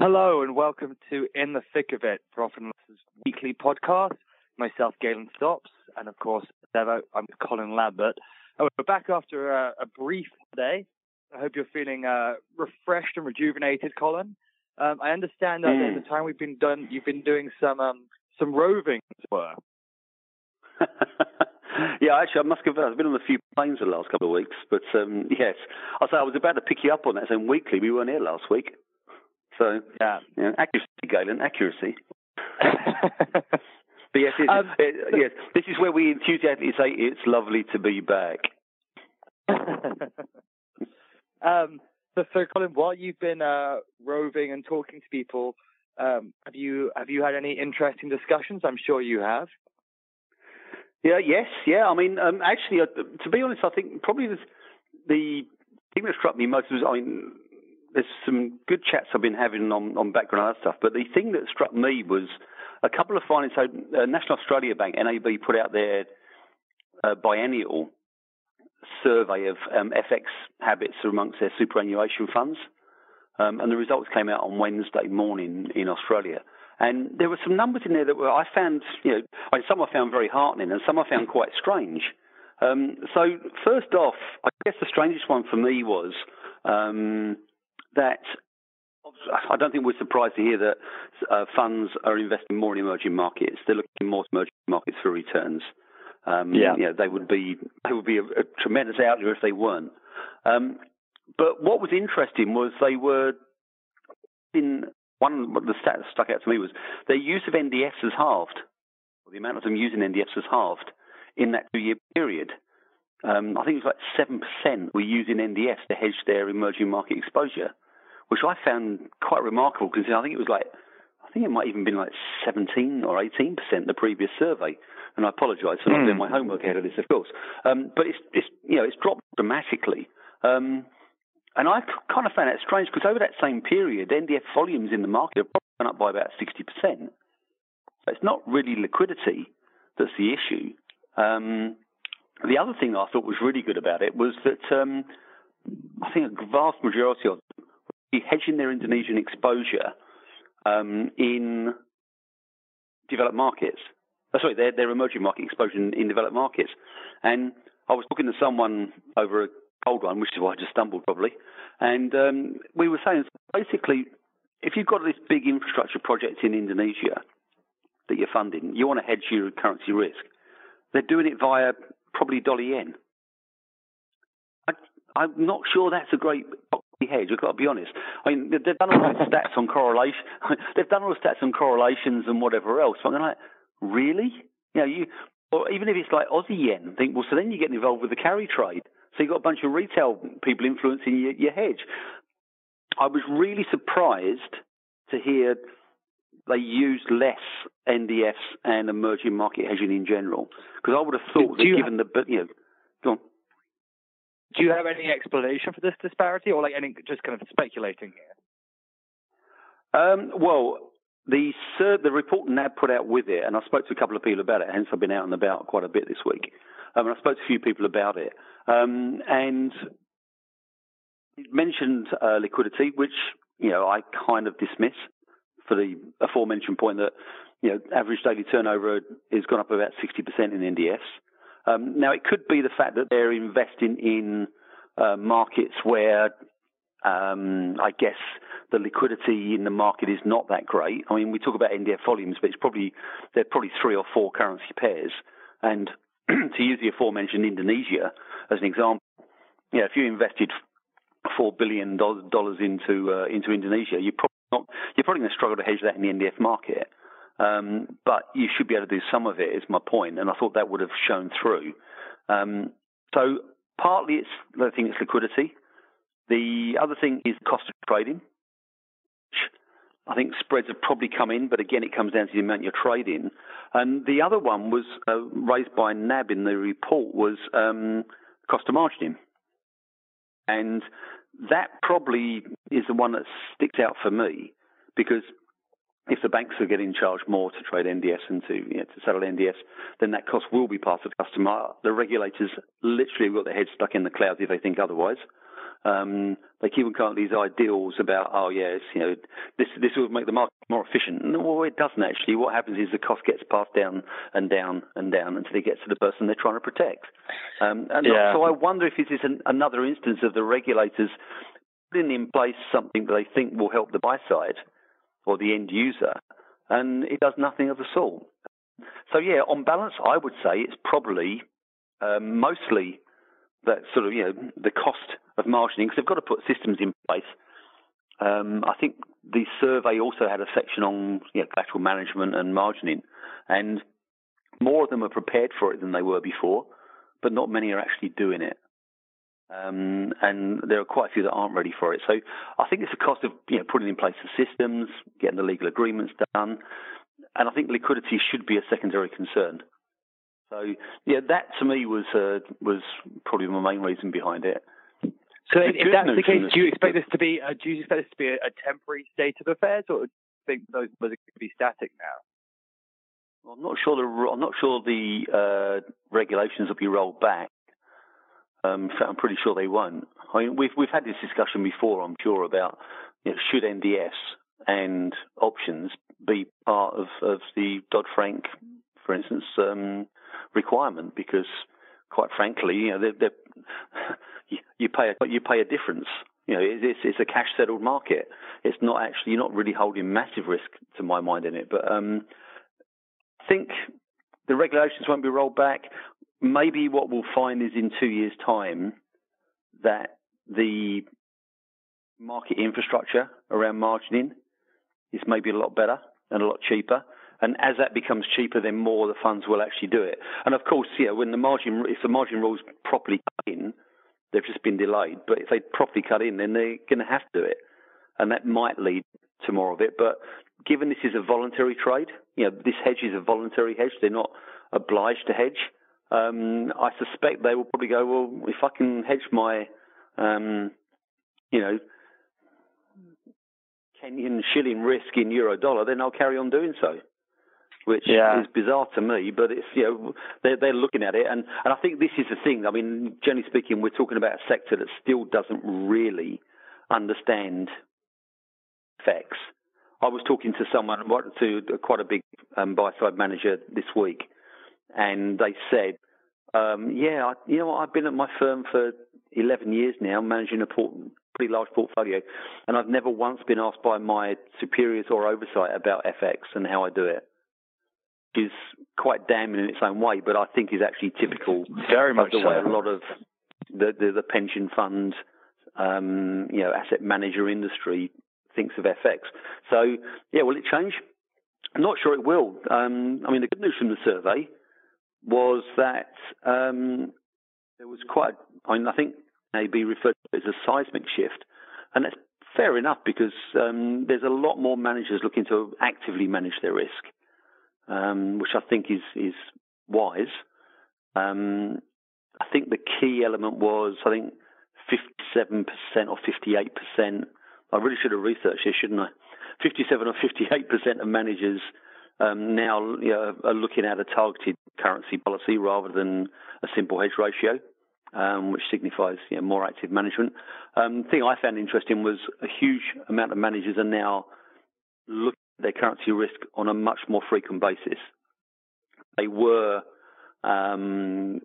Hello and welcome to In the Thick of It, Profit and Loss's weekly podcast. Myself, Galen Stops, and of course, Devo, I'm Colin Lambert. And we're back after a, a brief day. I hope you're feeling uh, refreshed and rejuvenated, Colin. Um, I understand that mm. at the time we've been done, you've been doing some um, some roving work. yeah, actually, I must confess, I've been on a few planes the last couple of weeks, but um, yes, I was about to pick you up on that. Saying weekly, we weren't here last week, so yeah, you know, accuracy, Galen, accuracy. But yes, it, um, it, yes, this is where we enthusiastically say it's lovely to be back. um, so, so, Colin, while you've been uh, roving and talking to people, um, have you have you had any interesting discussions? I'm sure you have. Yeah. Yes. Yeah. I mean, um, actually, uh, to be honest, I think probably the, the thing that struck me most was I mean, there's some good chats I've been having on on background and other stuff, but the thing that struck me was a couple of findings. So, uh, National Australia Bank (NAB) put out their uh, biennial survey of um, FX habits amongst their superannuation funds, um, and the results came out on Wednesday morning in Australia. And there were some numbers in there that were I found, you know, some I found very heartening, and some I found quite strange. Um, so, first off, I guess the strangest one for me was um, that I don't think we're surprised to hear that uh, funds are investing more in emerging markets. They're looking more to emerging markets for returns. Um, yeah, you know, they would be they would be a, a tremendous outlier if they weren't. Um, but what was interesting was they were in one of the stats that stuck out to me was their use of NDFs has halved. The amount of them using NDFs has halved in that two-year period. Um, I think it was like seven percent were using NDFs to hedge their emerging market exposure which I found quite remarkable because I think it was like, I think it might even been like 17 or 18 percent the previous survey. And I apologise for not doing my homework ahead of this, of course. Um, but it's, it's, you know, it's dropped dramatically. Um, and I kind of found that strange because over that same period, NDF volumes in the market have probably gone up by about 60%. So it's not really liquidity that's the issue. Um, the other thing I thought was really good about it was that um, I think a vast majority of hedging their Indonesian exposure um, in developed markets. Oh, sorry, their, their emerging market exposure in, in, developed markets. And I was talking to someone over a cold one, which is why I just stumbled probably. And um, we were saying basically, if you've got this big infrastructure project in Indonesia that you're funding, you want to hedge your currency risk. They're doing it via probably dollar yen. I, am not sure that's a great hedge. I've got to be honest. I mean, they've done all the stats on correlation. they've done all the stats on correlations and whatever else. So I'm like, really? You know, you or even if it's like Aussie yen, think well, so then you get involved with the carry trade. So you've got a bunch of retail people influencing your, your hedge. I was really surprised to hear they used less NDFs and emerging market hedging in general. Because I would have thought do, do that given the, you know, go on. Do you have any explanation for this disparity, or like any just kind of speculating here? Um, well, the the report NAB put out with it, and I spoke to a couple of people about it. Hence, I've been out and about quite a bit this week. Um, and I spoke to a few people about it, um, and it mentioned uh, liquidity, which you know I kind of dismiss for the aforementioned point that you know average daily turnover has gone up about 60% in NDFs. Um, now, it could be the fact that they're investing in uh, markets where um, I guess the liquidity in the market is not that great. I mean, we talk about NDF volumes, but it's probably they're probably three or four currency pairs. And to use the aforementioned Indonesia as an example, yeah, if you invested four billion dollars into uh, into Indonesia, you're probably not, you're probably going to struggle to hedge that in the NDF market. Um, but you should be able to do some of it, is my point, and I thought that would have shown through. Um, so partly it's the thing it's liquidity. The other thing is cost of trading. I think spreads have probably come in, but again, it comes down to the amount you're trading. And the other one was uh, raised by NAB in the report was um, cost of margining. And that probably is the one that sticks out for me because if the banks are getting charged more to trade NDFs and to, you know, to settle NDFs, then that cost will be passed to the customer. The regulators literally have got their heads stuck in the clouds if they think otherwise. Um, they keep on coming up with these ideals about, oh yes, you know, this this will make the market more efficient. No, well, it doesn't actually. What happens is the cost gets passed down and down and down until it gets to the person they're trying to protect. Um, and yeah. so I wonder if this is an, another instance of the regulators putting in place something that they think will help the buy side or the end user, and it does nothing of the sort. So yeah, on balance, I would say it's probably um, mostly that sort of you know the cost of margining because they've got to put systems in place. Um, I think the survey also had a section on you know, collateral management and margining, and more of them are prepared for it than they were before, but not many are actually doing it. Um, and there are quite a few that aren't ready for it. So I think it's a cost of you know putting in place the systems, getting the legal agreements done, and I think liquidity should be a secondary concern. So yeah, that to me was uh, was probably my main reason behind it. So if, if that's the case, do you expect this to be uh, do you expect this to be a, a, temporary state of affairs, or do you think those are going to be static now? Well, I'm not sure. The, I'm not sure the uh, regulations will be rolled back. Um, I'm pretty sure they won't. I mean, we've we've had this discussion before. I'm sure about you know, should NDFs and options be part of, of the Dodd Frank, for instance, um, requirement because, quite frankly, you know, they're, they're, you, pay a, you pay a difference. You know, it's, it's a cash settled market. It's not actually you're not really holding massive risk to my mind in it. But um, I think the regulations won't be rolled back. Maybe what we'll find is in two years' time that the market infrastructure around margining is maybe a lot better and a lot cheaper. And as that becomes cheaper, then more the funds will actually do it. And of course, yeah, when the margin, if the margin rules properly cut in, they've just been delayed. But if they properly cut in, then they're going to have to do it, and that might lead to more of it. But given this is a voluntary trade, you know, this hedge is a voluntary hedge. They're not obliged to hedge. Um, I suspect they will probably go, well, if I can hedge my, um, you know, Kenyan shilling risk in euro dollar, then I'll carry on doing so which yeah. is bizarre to me. But it's you know they're they're looking at it, and and I think this is the thing. I mean, generally speaking, we're talking about a sector that still doesn't really understand FX. I was talking to someone, to quite a big um, buy side manager this week, and they said, um, "Yeah, I, you know, I've been at my firm for 11 years now, managing a port, pretty large portfolio, and I've never once been asked by my superiors or oversight about FX and how I do it." is quite damning in its own way, but I think is actually typical Very much of the so. way a lot of the, the, the pension fund, um, you know, asset manager industry thinks of FX. So, yeah, will it change? I'm not sure it will. Um, I mean, the good news from the survey was that um, there was quite, I mean, I think maybe referred to as a seismic shift. And that's fair enough because um, there's a lot more managers looking to actively manage their risk um, which I think is is wise. Um, I think the key element was I think 57% or 58%. I really should have researched this, shouldn't I? 57 or 58% of managers um, now you know, are looking at a targeted currency policy rather than a simple hedge ratio, um, which signifies you know, more active management. Um, the thing I found interesting was a huge amount of managers are now looking at their currency risk on a much more frequent basis. They were um,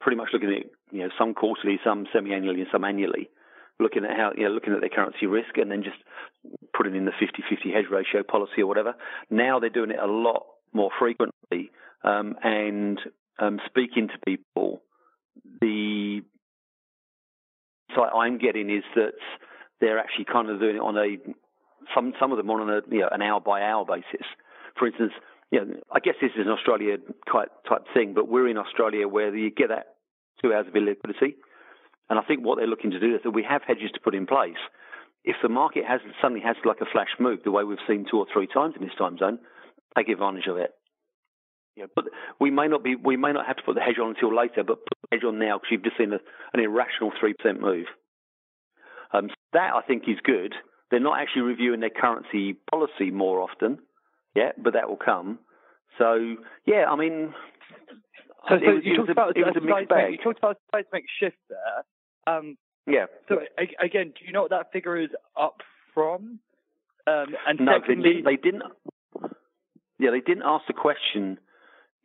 pretty much looking at you know some quarterly, some semi-annually, and some annually, looking at how you know looking at their currency risk and then just putting in the 50-50 hedge ratio policy or whatever. Now they're doing it a lot more frequently um, and um, speaking to people. The insight I'm getting is that they're actually kind of doing it on a some some of them on a you know, an hour by hour basis. For instance, you know, I guess this is an Australia type type thing, but we're in Australia where you get that two hours of illiquidity, and I think what they're looking to do is that we have hedges to put in place. If the market has suddenly has like a flash move, the way we've seen two or three times in this time zone, take advantage of it. Yeah, but we may not be, we may not have to put the hedge on until later, but put the hedge on now because you've just seen a, an irrational three percent move. Um, so that I think is good they're not actually reviewing their currency policy more often, yeah, but that will come. So yeah, I mean, so, so you, talked about, a, You talked about a seismic shift there. Um, Yeah. So again, do you know what that figure is up from? Um, and no, secondly, they, they didn't. Yeah, they didn't ask the question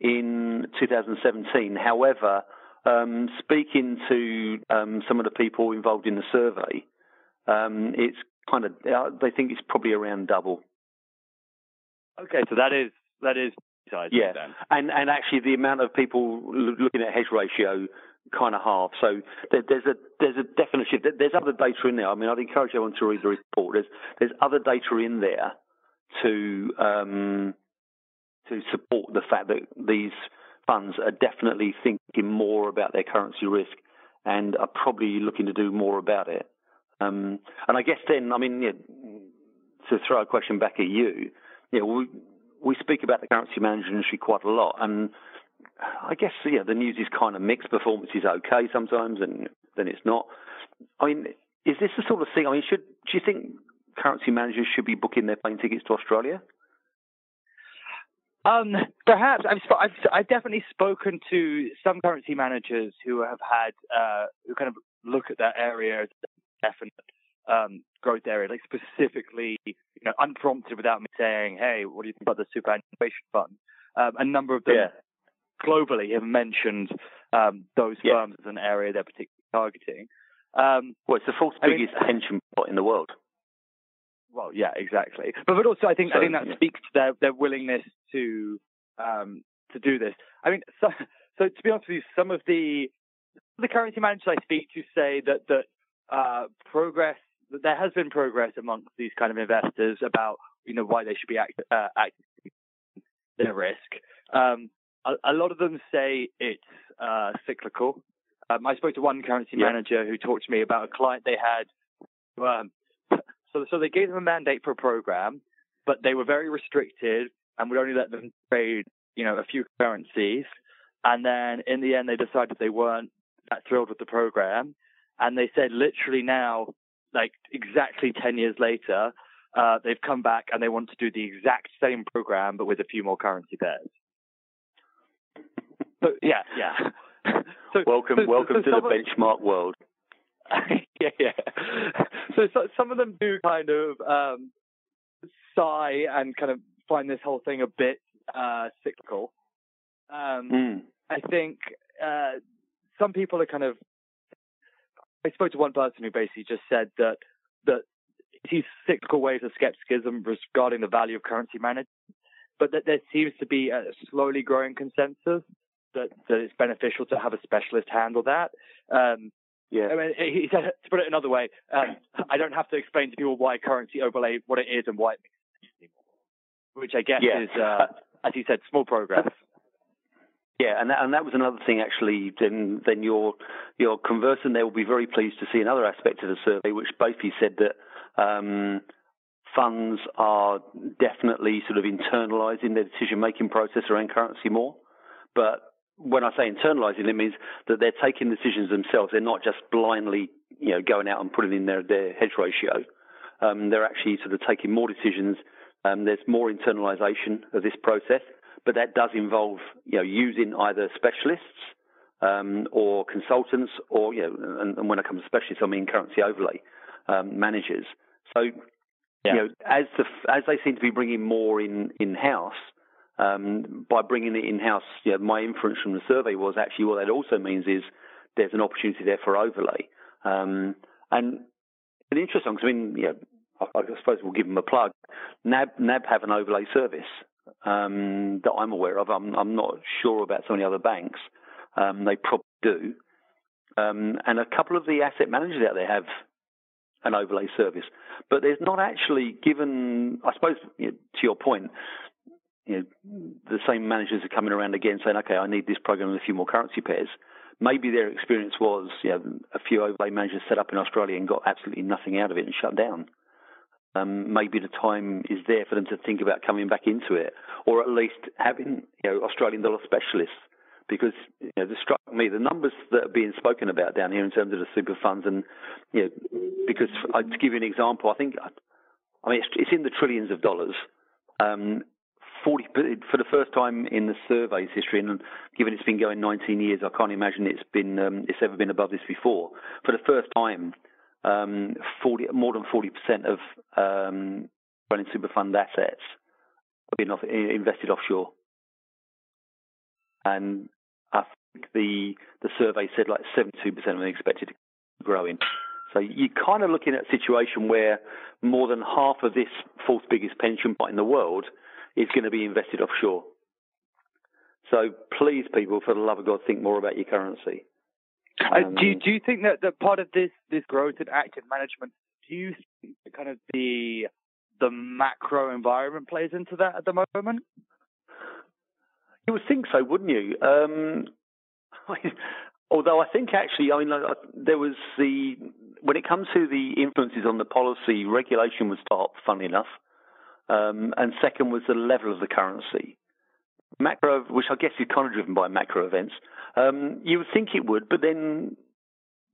in 2017. However, um, speaking to um, some of the people involved in the survey, um, it's kind of uh, they think it's probably around double. Okay, so that is that is yeah, then. and and actually the amount of people looking at hedge ratio kind of half. So there, there's a there's a definite shift. There's other data in there. I mean, I'd encourage everyone to read the report. There's there's other data in there to um, to support the fact that these funds are definitely thinking more about their currency risk and are probably looking to do more about it. Um, and I guess then, I mean, yeah, to throw a question back at you, yeah, we we speak about the currency management industry quite a lot, and I guess yeah, the news is kind of mixed. Performance is okay sometimes, and then it's not. I mean, is this the sort of thing? I mean, should do you think currency managers should be booking their plane tickets to Australia? Um, perhaps I've, I've, I've definitely spoken to some currency managers who have had uh, who kind of look at that area as a definite um, growth area, like specifically, you know, unprompted without me saying, "Hey, what do you think about the superannuation fund?" Um, a number of them yeah. globally have mentioned um, those yeah. firms as an area they're particularly targeting. Um, well, it's the fourth biggest I mean, pension pot in the world. Well, yeah, exactly. But but also, I think so, I think that yeah. speaks to their their willingness to um, to do this. I mean, so, so to be honest with you, some of the the currency managers I speak to say that that uh, progress that there has been progress amongst these kind of investors about you know why they should be act, uh, acting their risk. Um, a, a, lot of them say it's uh, cyclical. Um, I spoke to one currency yeah. manager who talked to me about a client they had. Um, so, so they gave them a mandate for a program, but they were very restricted and would only let them trade, you know, a few currencies. And then in the end, they decided they weren't that thrilled with the program, and they said literally now like exactly 10 years later, uh, they've come back and they want to do the exact same program, but with a few more currency pairs. So, yeah, yeah. so, welcome, so, welcome to the benchmark world. yeah, yeah. So, so, some of them do kind of um, sigh and kind of find this whole thing a bit uh, cyclical. Um, mm. I think uh, some people are kind of I spoke to one person who basically just said that that sees cyclical waves of skepticism regarding the value of currency management, but that there seems to be a slowly growing consensus that, that it's beneficial to have a specialist handle that. Um, yeah. I mean, he said, to put it another way, um, I don't have to explain to people why currency overlay, what it is and why it makes sense anymore, which I guess yeah. is, uh, as you said, small progress. Yeah, and that, and that was another thing actually. Then then your your conversant there will be very pleased to see another aspect of the survey, which basically said that um, funds are definitely sort of internalising their decision making process around currency more. But when I say internalising, it means that they're taking decisions themselves. They're not just blindly you know going out and putting in their their hedge ratio. Um, they're actually sort of taking more decisions. Um, there's more internalisation of this process but that does involve you know using either specialists um, or consultants, or you know, and, and, when it comes to specialists, I mean currency overlay um, managers. So yeah. you know, as the as they seem to be bringing more in in house. Um, by bringing it in house, you know, my inference from the survey was actually what that also means is there's an opportunity there for overlay. Um, and it's interesting because I mean, yeah, I, I, suppose we'll give them a plug. NAB NAB have an overlay service, um, that I'm aware of. I'm, I'm, not sure about so many other banks. Um, they probably do. Um, and a couple of the asset managers out there have an overlay service, but there's not actually given. I suppose you know, to your point, you know, the same managers are coming around again saying, "Okay, I need this program and a few more currency pairs." Maybe their experience was, you know, a few overlay managers set up in Australia and got absolutely nothing out of it and shut down um, maybe the time is there for them to think about coming back into it, or at least having you know Australian dollar specialists. Because you know, this struck me the numbers that are being spoken about down here in terms of the super funds, and you know, because I, to give you an example, I think I mean it's, it's in the trillions of dollars um, 40 for the first time in the survey's history, and given it's been going 19 years, I can't imagine it's been um, it's ever been above this before. For the first time, um, 40 more than 40 percent of um, running super fund assets have been off, invested offshore, and I think the the survey said like 72 percent of them expected to grow in. So you're kind of looking at a situation where more than half of this fourth biggest pension pot in the world is going to be invested offshore. So please, people, for the love of God, think more about your currency. Um, do you, do you think that, that part of this this growth in active management, do you think kind of the the macro environment plays into that at the moment? You would think so, wouldn't you? Um, although I think actually, I mean, there was the when it comes to the influences on the policy, regulation was top, funny enough, um, and second was the level of the currency. Macro, which I guess is kind of driven by macro events. Um, you would think it would, but then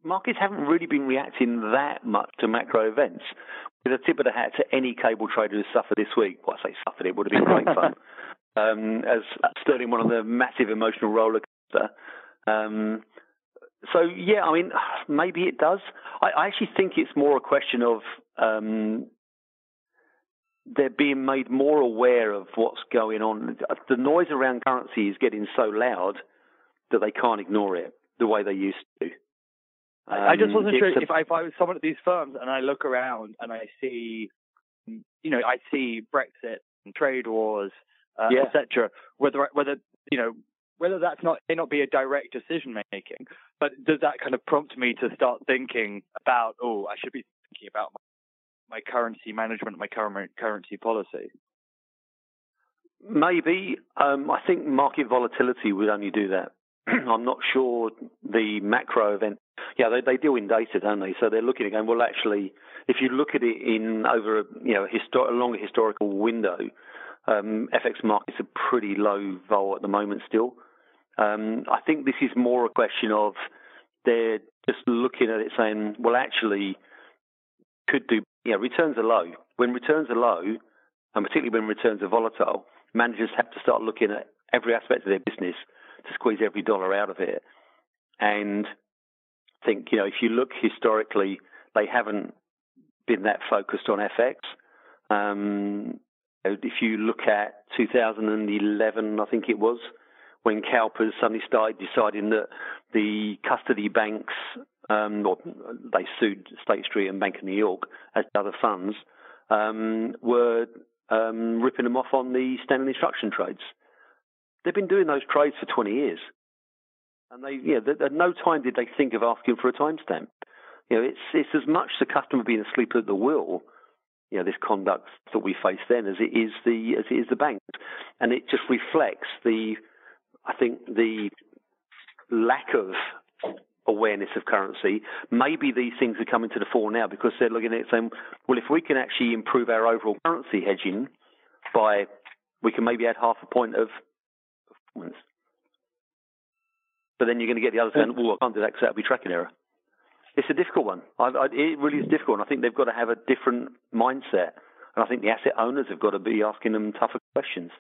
markets haven't really been reacting that much to macro events. With a tip of the hat to any cable trader who suffered this week, well, I say suffered, it would have been great fun. Um, as Sterling went on the massive emotional roller coaster. Um, so yeah, I mean, maybe it does. I, I actually think it's more a question of um, they're being made more aware of what's going on. The noise around currency is getting so loud that they can't ignore it the way they used to. Um, I just wasn't sure a, if, I, if I was someone at these firms and I look around and I see, you know, I see Brexit and trade wars, uh, yeah. etc. Whether whether you know whether that's not may not be a direct decision making, but does that kind of prompt me to start thinking about, oh, I should be thinking about my, currency management, my current currency policy? Maybe. Um, I think market volatility would only do that. I'm not sure the macro event. Yeah, they, they deal in data, don't they? So they're looking again. well, actually, if you look at it in over a you know histor- a longer historical window, um, FX markets are pretty low vol at the moment still. Um, I think this is more a question of they're just looking at it saying, well, actually, could do, know, returns are low. When returns are low, and particularly when returns are volatile, managers have to start looking at every aspect of their business to squeeze every dollar out of it. And think, you know, if you look historically, they haven't been that focused on FX. Um, if you look at 2011, I think it was, when CalPERS suddenly started deciding that the custody banks, um, or they sued State Street and Bank of New York as other funds, um, were um, ripping them off on the standing instruction trades. They've been doing those trades for 20 years. And they, you know, at no time did they think of asking for a timestamp. You know, it's it's as much the customer being asleep at the wheel, you know, this conduct that we face then as it is the as it is the bank, and it just reflects the I think the lack of awareness of currency, maybe these things are coming to the fore now because they're looking at saying, well, if we can actually improve our overall currency hedging by, we can maybe add half a point of performance. But then you're going to get the other saying, well, I can't do that because that'll be tracking error. It's a difficult one. I, I, it really is difficult. And I think they've got to have a different mindset. And I think the asset owners have got to be asking them tougher questions.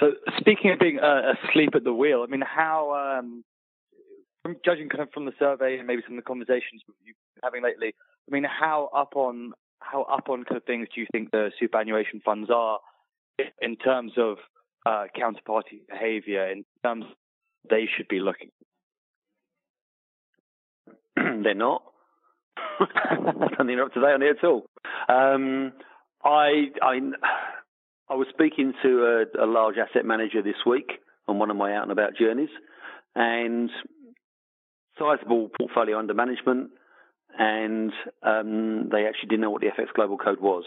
So speaking of being uh, asleep at the wheel, I mean, how, um, from judging kind of from the survey and maybe some of the conversations you've been having lately, I mean, how up on how up on kind of things do you think the superannuation funds are in terms of uh, counterparty behaviour, in terms they should be looking? They're not. I don't think they're up to date on it at all. Um, I, I I was speaking to a, a large asset manager this week on one of my out and about journeys, and sizable portfolio under management, and um, they actually didn't know what the FX Global Code was.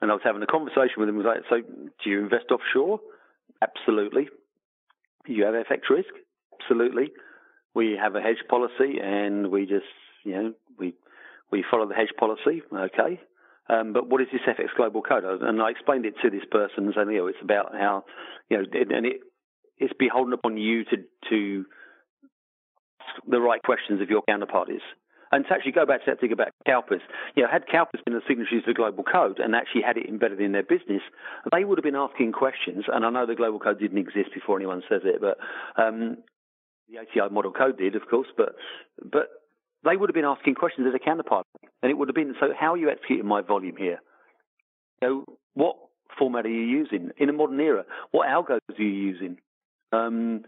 And I was having a conversation with them. Was like, so do you invest offshore? Absolutely. You have FX risk? Absolutely. We have a hedge policy, and we just, you know, we we follow the hedge policy. Okay. Um, but what is this FX Global Code? And I explained it to this person, and said, you know, it's about how, you know, and it, it's beholden upon you to to the right questions of your counterparties. And to actually go back to that thing about CalPERS, you know, had CalPERS been the signatories to the global code and actually had it embedded in their business, they would have been asking questions. And I know the global code didn't exist before anyone says it, but um, the ACI model code did, of course. But but they would have been asking questions as a counterpart, and it would have been so. How are you executing my volume here? You know, what format are you using in a modern era? What algos are you using? Um,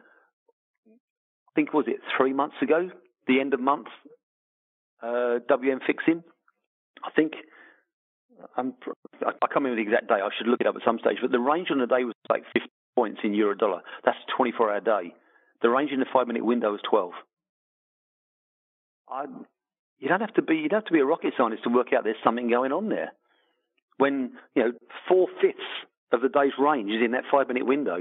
think was it three months ago, the end of month, uh, WM fixing. I think I'm, I can't remember the exact day. I should look it up at some stage. But the range on the day was like 50 points in euro dollar. That's a 24 hour day. The range in the five minute window was 12. I, you don't have to be you don't have to be a rocket scientist to work out there's something going on there. When you know four fifths of the day's range is in that five minute window,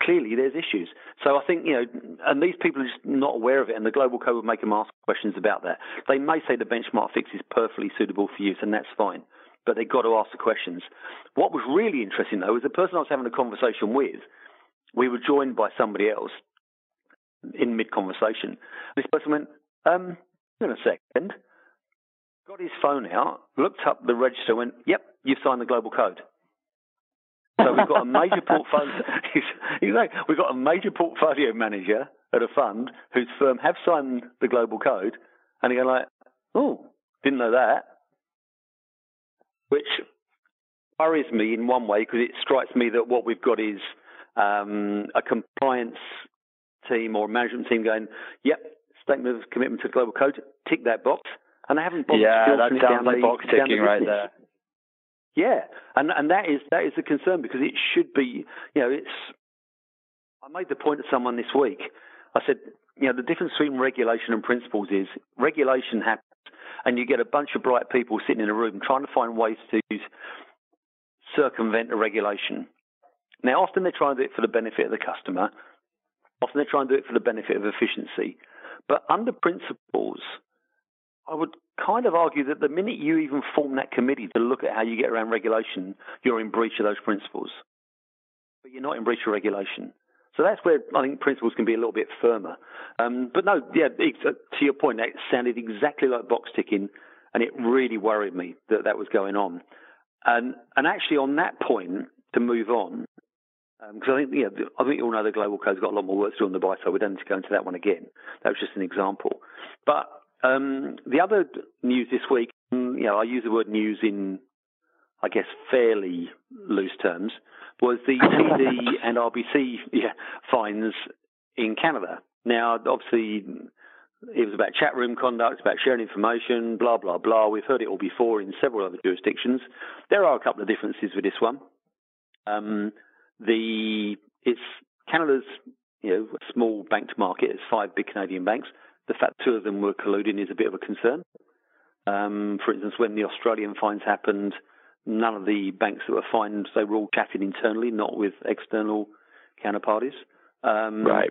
clearly there's issues. So I think, you know, and these people are just not aware of it, and the global code would make them ask questions about that. They may say the benchmark fix is perfectly suitable for use, and that's fine, but they've got to ask the questions. What was really interesting, though, was the person I was having a conversation with, we were joined by somebody else in mid conversation. This person went, um, in a second, got his phone out, looked up the register, went, yep, you've signed the global code. So we've got a major portfolio. we've got a major portfolio manager at a fund whose firm have signed the global code, and you're like, oh, didn't know that. Which worries me in one way because it strikes me that what we've got is um, a compliance team or management team going, yep, statement of commitment to global code, tick that box, and they haven't bothered yeah, that sounds like box ticking right there. Yeah, and and that is that is a concern because it should be, you know, it's. I made the point to someone this week. I said, you know, the difference between regulation and principles is regulation happens, and you get a bunch of bright people sitting in a room trying to find ways to circumvent a regulation. Now, often they try and do it for the benefit of the customer. Often they try and do it for the benefit of efficiency. But under principles, I would kind of argue that the minute you even form that committee to look at how you get around regulation, you're in breach of those principles. But you're not in breach of regulation. So that's where I think principles can be a little bit firmer. Um, but no, yeah, uh, to your point, that sounded exactly like box ticking, and it really worried me that that was going on. And and actually, on that point, to move on, because um, I think yeah, I think you all know the global code's got a lot more work to do on the buy side. We don't need to go into that one again. That was just an example. But um, the other news this week, mm, you know, I use the word news in, I guess, fairly loose terms, was the TD and RBC yeah, fines in Canada. Now, obviously, it was about chat room conduct, about sharing information, blah blah blah. We've heard it all before in several other jurisdictions. There are a couple of differences with this one. Um, the it's Canada's you know small banked market. It's five big Canadian banks. The fact two of them were colluding is a bit of a concern. Um, for instance, when the Australian fines happened, none of the banks that were fined they were all chatting internally, not with external counterparties. Um, right.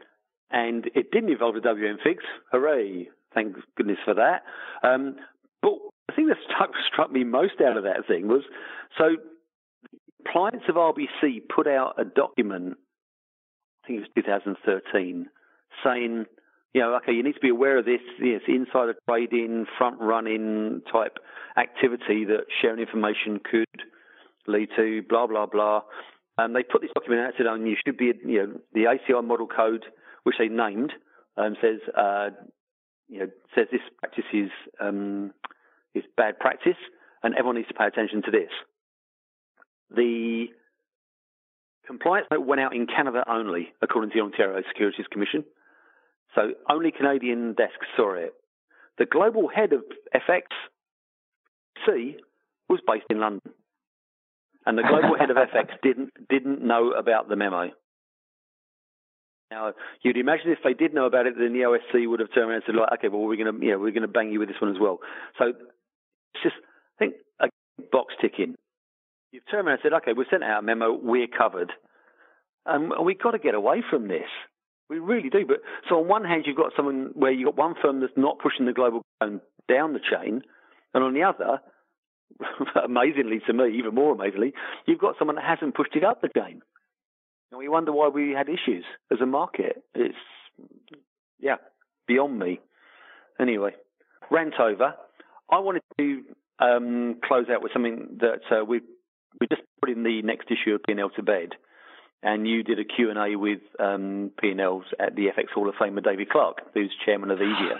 And it didn't involve a WM fix. Hooray! Thank goodness for that. Um, but the thing that struck, struck me most out of that thing was so clients of RBC put out a document, I think it was 2013, saying, you know, okay, you need to be aware of this, yes, insider trading, front running type activity that sharing information could lead to, blah, blah, blah. And they put this document out and oh, you should be, you know, the ACI model code, which they named, um, says, uh, you know, says this practice is, um, is bad practice and everyone needs to pay attention to this. The compliance note went out in Canada only, according to the Ontario Securities Commission. So only Canadian desks saw it. The global head of FXC was based in London. And the global head of FX didn't didn't know about the memo. Now, you'd imagine if they did know about it, then the OSC would have turned around and said, like, okay, well, we're going to, you know, we're going to bang you with this one as well. So it's just, I think, a box ticking. You've turned around and said, okay, we sent out a memo, we're covered. And we've got to get away from this. We really do. But so on one hand, you've got someone where you've got one firm that's not pushing the global down the chain, and on the other, amazingly to me, even more amazingly, you've got someone that hasn't pushed it up the chain. And we wonder why we had issues as a market. It's yeah, beyond me. Anyway, rant over. I wanted to um, close out with something that uh, we we just put in the next issue of P&L to bed, and you did a Q and A with um, P&L's at the FX Hall of Famer David Clark, who's chairman of EVIA.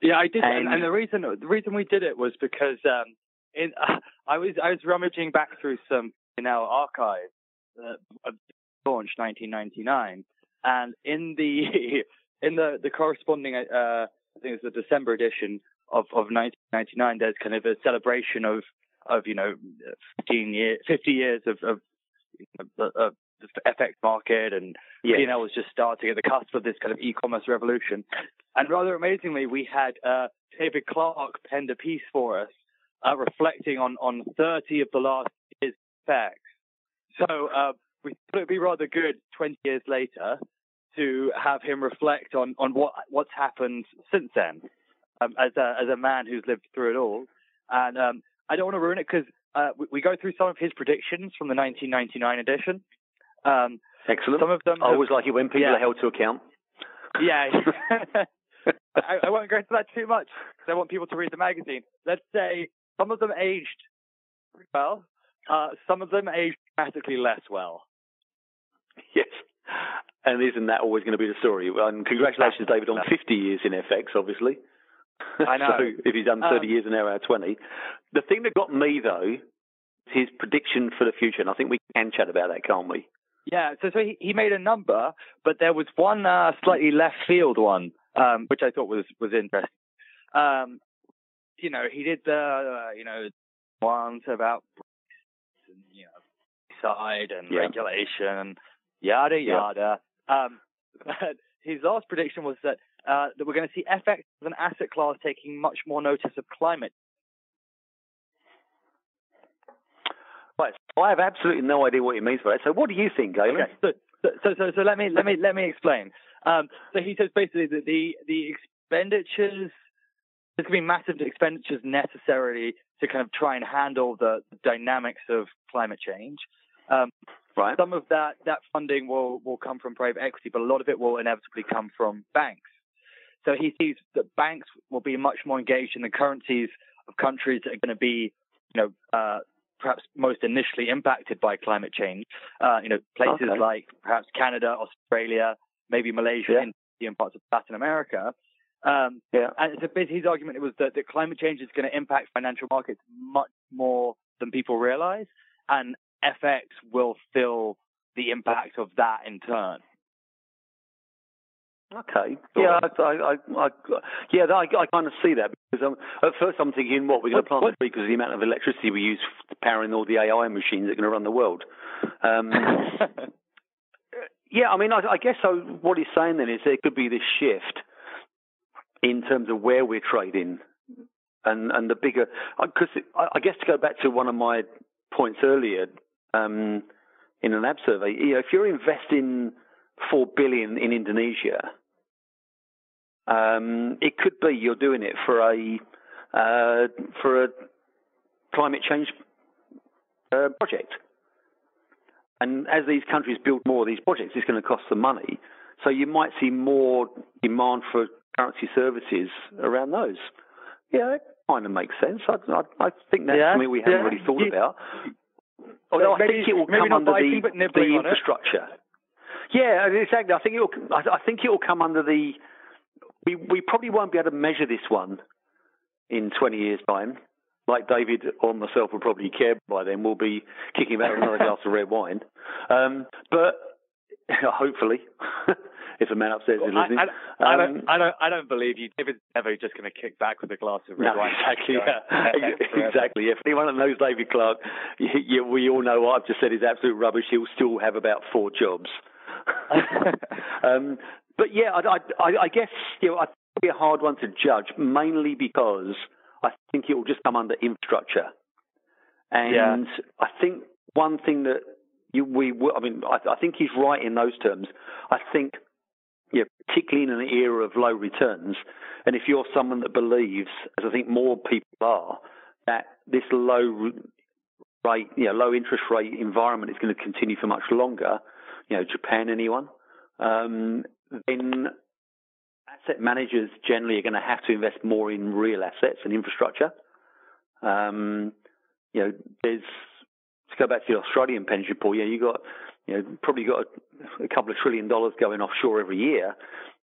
Yeah, I did, and, and, the reason the reason we did it was because um, in, uh, I was I was rummaging back through some P&L archives uh, of launch 1999, and in the in the the corresponding uh, I think it's the December edition of of 1999, there's kind of a celebration of of you know 15 years 50 years of of, of the FX market and yes. P&L was just starting at the cusp of this kind of e-commerce revolution. And rather amazingly, we had uh, David Clark penned a piece for us uh, reflecting on, on 30 of the last year's FX. So uh, we thought it'd be rather good 20 years later to have him reflect on, on what what's happened since then um, as a as a man who's lived through it all. And um, I don't want to ruin it because uh, we, we, go through some of his predictions from the 1999 edition. Um, Excellent. Some of them. I always like it when people yeah. are held to account. Yeah. I, I, won't go into that too much because I want people to read the magazine. Let's say some of them aged well, uh, some of them aged dramatically less well. Yes. And isn't that always going to be the story? And congratulations, David, on 50 years in FX, obviously. I know. so if he's done 30 um, years and now our 20. The thing that got me, though, is his prediction for the future. And I think we can chat about that, can't we? Yeah, so, so he, he made a number, but there was one uh, slightly left field one, um, which I thought was, was interesting. Um, you know, he did the, uh, you know, ones about and, you know, side and yeah. regulation, yada, yada. Yeah. Um, but his last prediction was that uh, that we're going to see FX as an asset class taking much more notice of climate. Right. So I have absolutely no idea what he means by that. So what do you think, Galen? Okay. So, so, so, so let me let me let me explain. Um, so he says basically that the the expenditures there's going to be massive expenditures necessarily to kind of try and handle the dynamics of climate change. Um, right. Some of that that funding will will come from private equity, but a lot of it will inevitably come from banks. So he sees that banks will be much more engaged in the currencies of countries that are going to be, you know, uh, perhaps most initially impacted by climate change. Uh, you know, places okay. like perhaps Canada, Australia, maybe Malaysia, yeah. and parts of Latin America. Um, yeah. And so his argument was that, that climate change is going to impact financial markets much more than people realize, and FX will feel the impact of that in turn. Okay. Yeah, I, I, I, yeah, I, I kind of see that because um, at first I'm thinking, what we're going to plant what? because of the amount of electricity we use powering all the AI machines that are going to run the world. Um, yeah, I mean, I, I guess so. What he's saying then is there could be this shift in terms of where we're trading, and and the bigger because I, I guess to go back to one of my points earlier um, in an NAB survey, you know, if you're investing four billion in Indonesia um, it could be you're doing it for a uh, for a climate change uh, project, and as these countries build more of these projects, it's going to cost them money. So you might see more demand for currency services around those. Yeah, it kind of makes sense. I, I, I think that's yeah, something we haven't yeah. really thought yeah. about. Although maybe, I think it will come under the, the infrastructure. Yeah, exactly. I think it will. I think it will come under the we we probably won't be able to measure this one in 20 years' time. Like David or myself will probably care by then. We'll be kicking about another glass of red wine. Um, but hopefully, if a man upstairs well, is listening. I, I, I, don't, um, I, don't, I don't believe you. David's never just going to kick back with a glass of red no, wine. Exactly. Yeah. exactly. If anyone that knows David Clark, you, you, we all know what I've just said is absolute rubbish. He'll still have about four jobs. um, but yeah, I, I, I guess you know, I think it'll be a hard one to judge, mainly because I think it will just come under infrastructure, and yeah. I think one thing that you, we, I mean, I, I think he's right in those terms. I think, yeah, particularly in an era of low returns, and if you're someone that believes, as I think more people are, that this low rate, you know, low interest rate environment is going to continue for much longer, you know, Japan, anyone, um, then asset managers generally are going to have to invest more in real assets and infrastructure. Um, you know, there's to go back to the Australian pension pool. Yeah, you got you know probably got a, a couple of trillion dollars going offshore every year.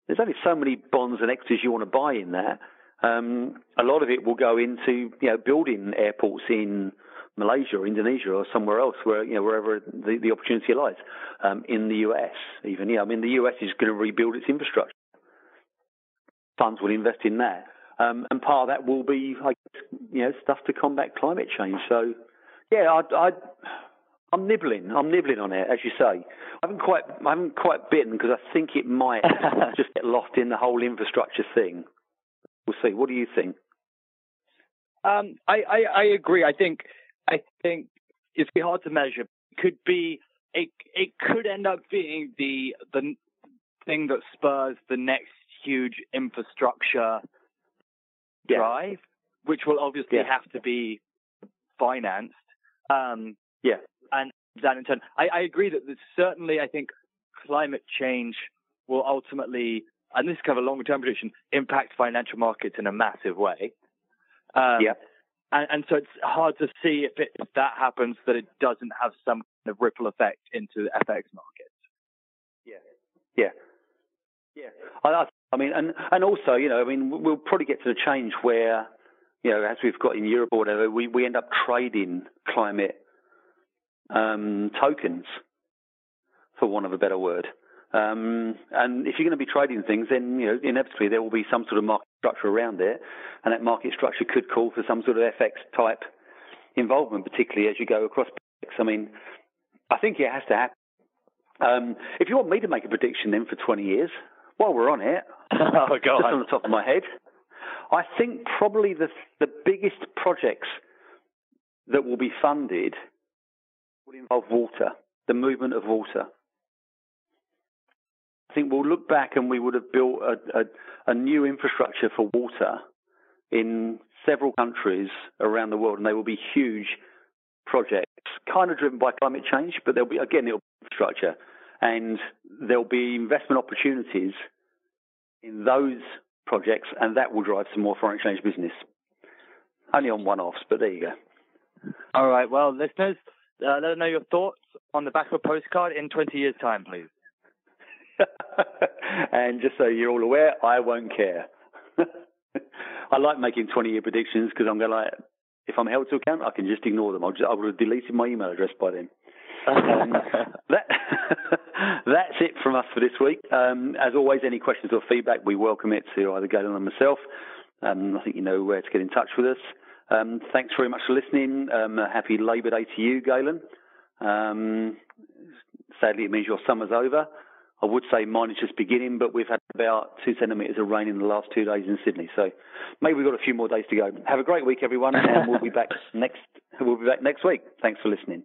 There's only so many bonds and equities you want to buy in there. Um, a lot of it will go into you know building airports in Malaysia or Indonesia or somewhere else where you know wherever the, the opportunity lies. Um, in the US, even yeah, I mean the US is going to rebuild its infrastructure. Funds will invest in that, um, and part of that will be like you know stuff to combat climate change. So yeah, I, I I'm nibbling. I'm nibbling on it, as you say. I haven't quite, I haven't quite bitten because I think it might just get lost in the whole infrastructure thing. We'll see. What do you think? Um, I, I, I agree. I think think it's hard to measure. It could be it it could end up being the the thing that spurs the next huge infrastructure yeah. drive, which will obviously yeah. have to be financed. Um, yeah, and that in turn, I, I agree that certainly I think climate change will ultimately and this is kind of a longer term prediction, impact financial markets in a massive way. Um, yeah. And, and, so it's hard to see if, it, if that happens that it doesn't have some kind of ripple effect into the FX markets. Yeah. Yeah. Yeah. I, I mean, and, and also, you know, I mean, we'll probably get to the change where, you know, as we've got in Europe or whatever, we, we end up trading climate um, tokens, for want of a better word. Um, and if you're going to be trading things, then you know inevitably there will be some sort of market structure around it, and that market structure could call for some sort of FX type involvement, particularly as you go across. Projects. I mean, I think it has to happen. Um, if you want me to make a prediction then for 20 years, while we're on it, oh, just on. on the top of my head, I think probably the the biggest projects that will be funded will involve water, the movement of water. I think we'll look back and we would have built a, a, a new infrastructure for water in several countries around the world, and they will be huge projects, kind of driven by climate change, but there'll be again it'll be infrastructure, and there'll be investment opportunities in those projects, and that will drive some more foreign exchange business. Only on one-offs, but there you go. All right, well, listeners, uh, let us know your thoughts on the back of a postcard in 20 years' time, please. and just so you're all aware, I won't care. I like making 20 year predictions because I'm going to like, if I'm held to account, I can just ignore them. I'll just, I would have deleted my email address by then. um, that, that's it from us for this week. Um, as always, any questions or feedback, we welcome it to either Galen or myself. Um, I think you know where to get in touch with us. Um, thanks very much for listening. Um, happy Labour Day to you, Galen. Um, sadly, it means your summer's over. I would say mine is just beginning, but we've had about two centimetres of rain in the last two days in Sydney. So maybe we've got a few more days to go. Have a great week, everyone, and we'll be back next. We'll be back next week. Thanks for listening.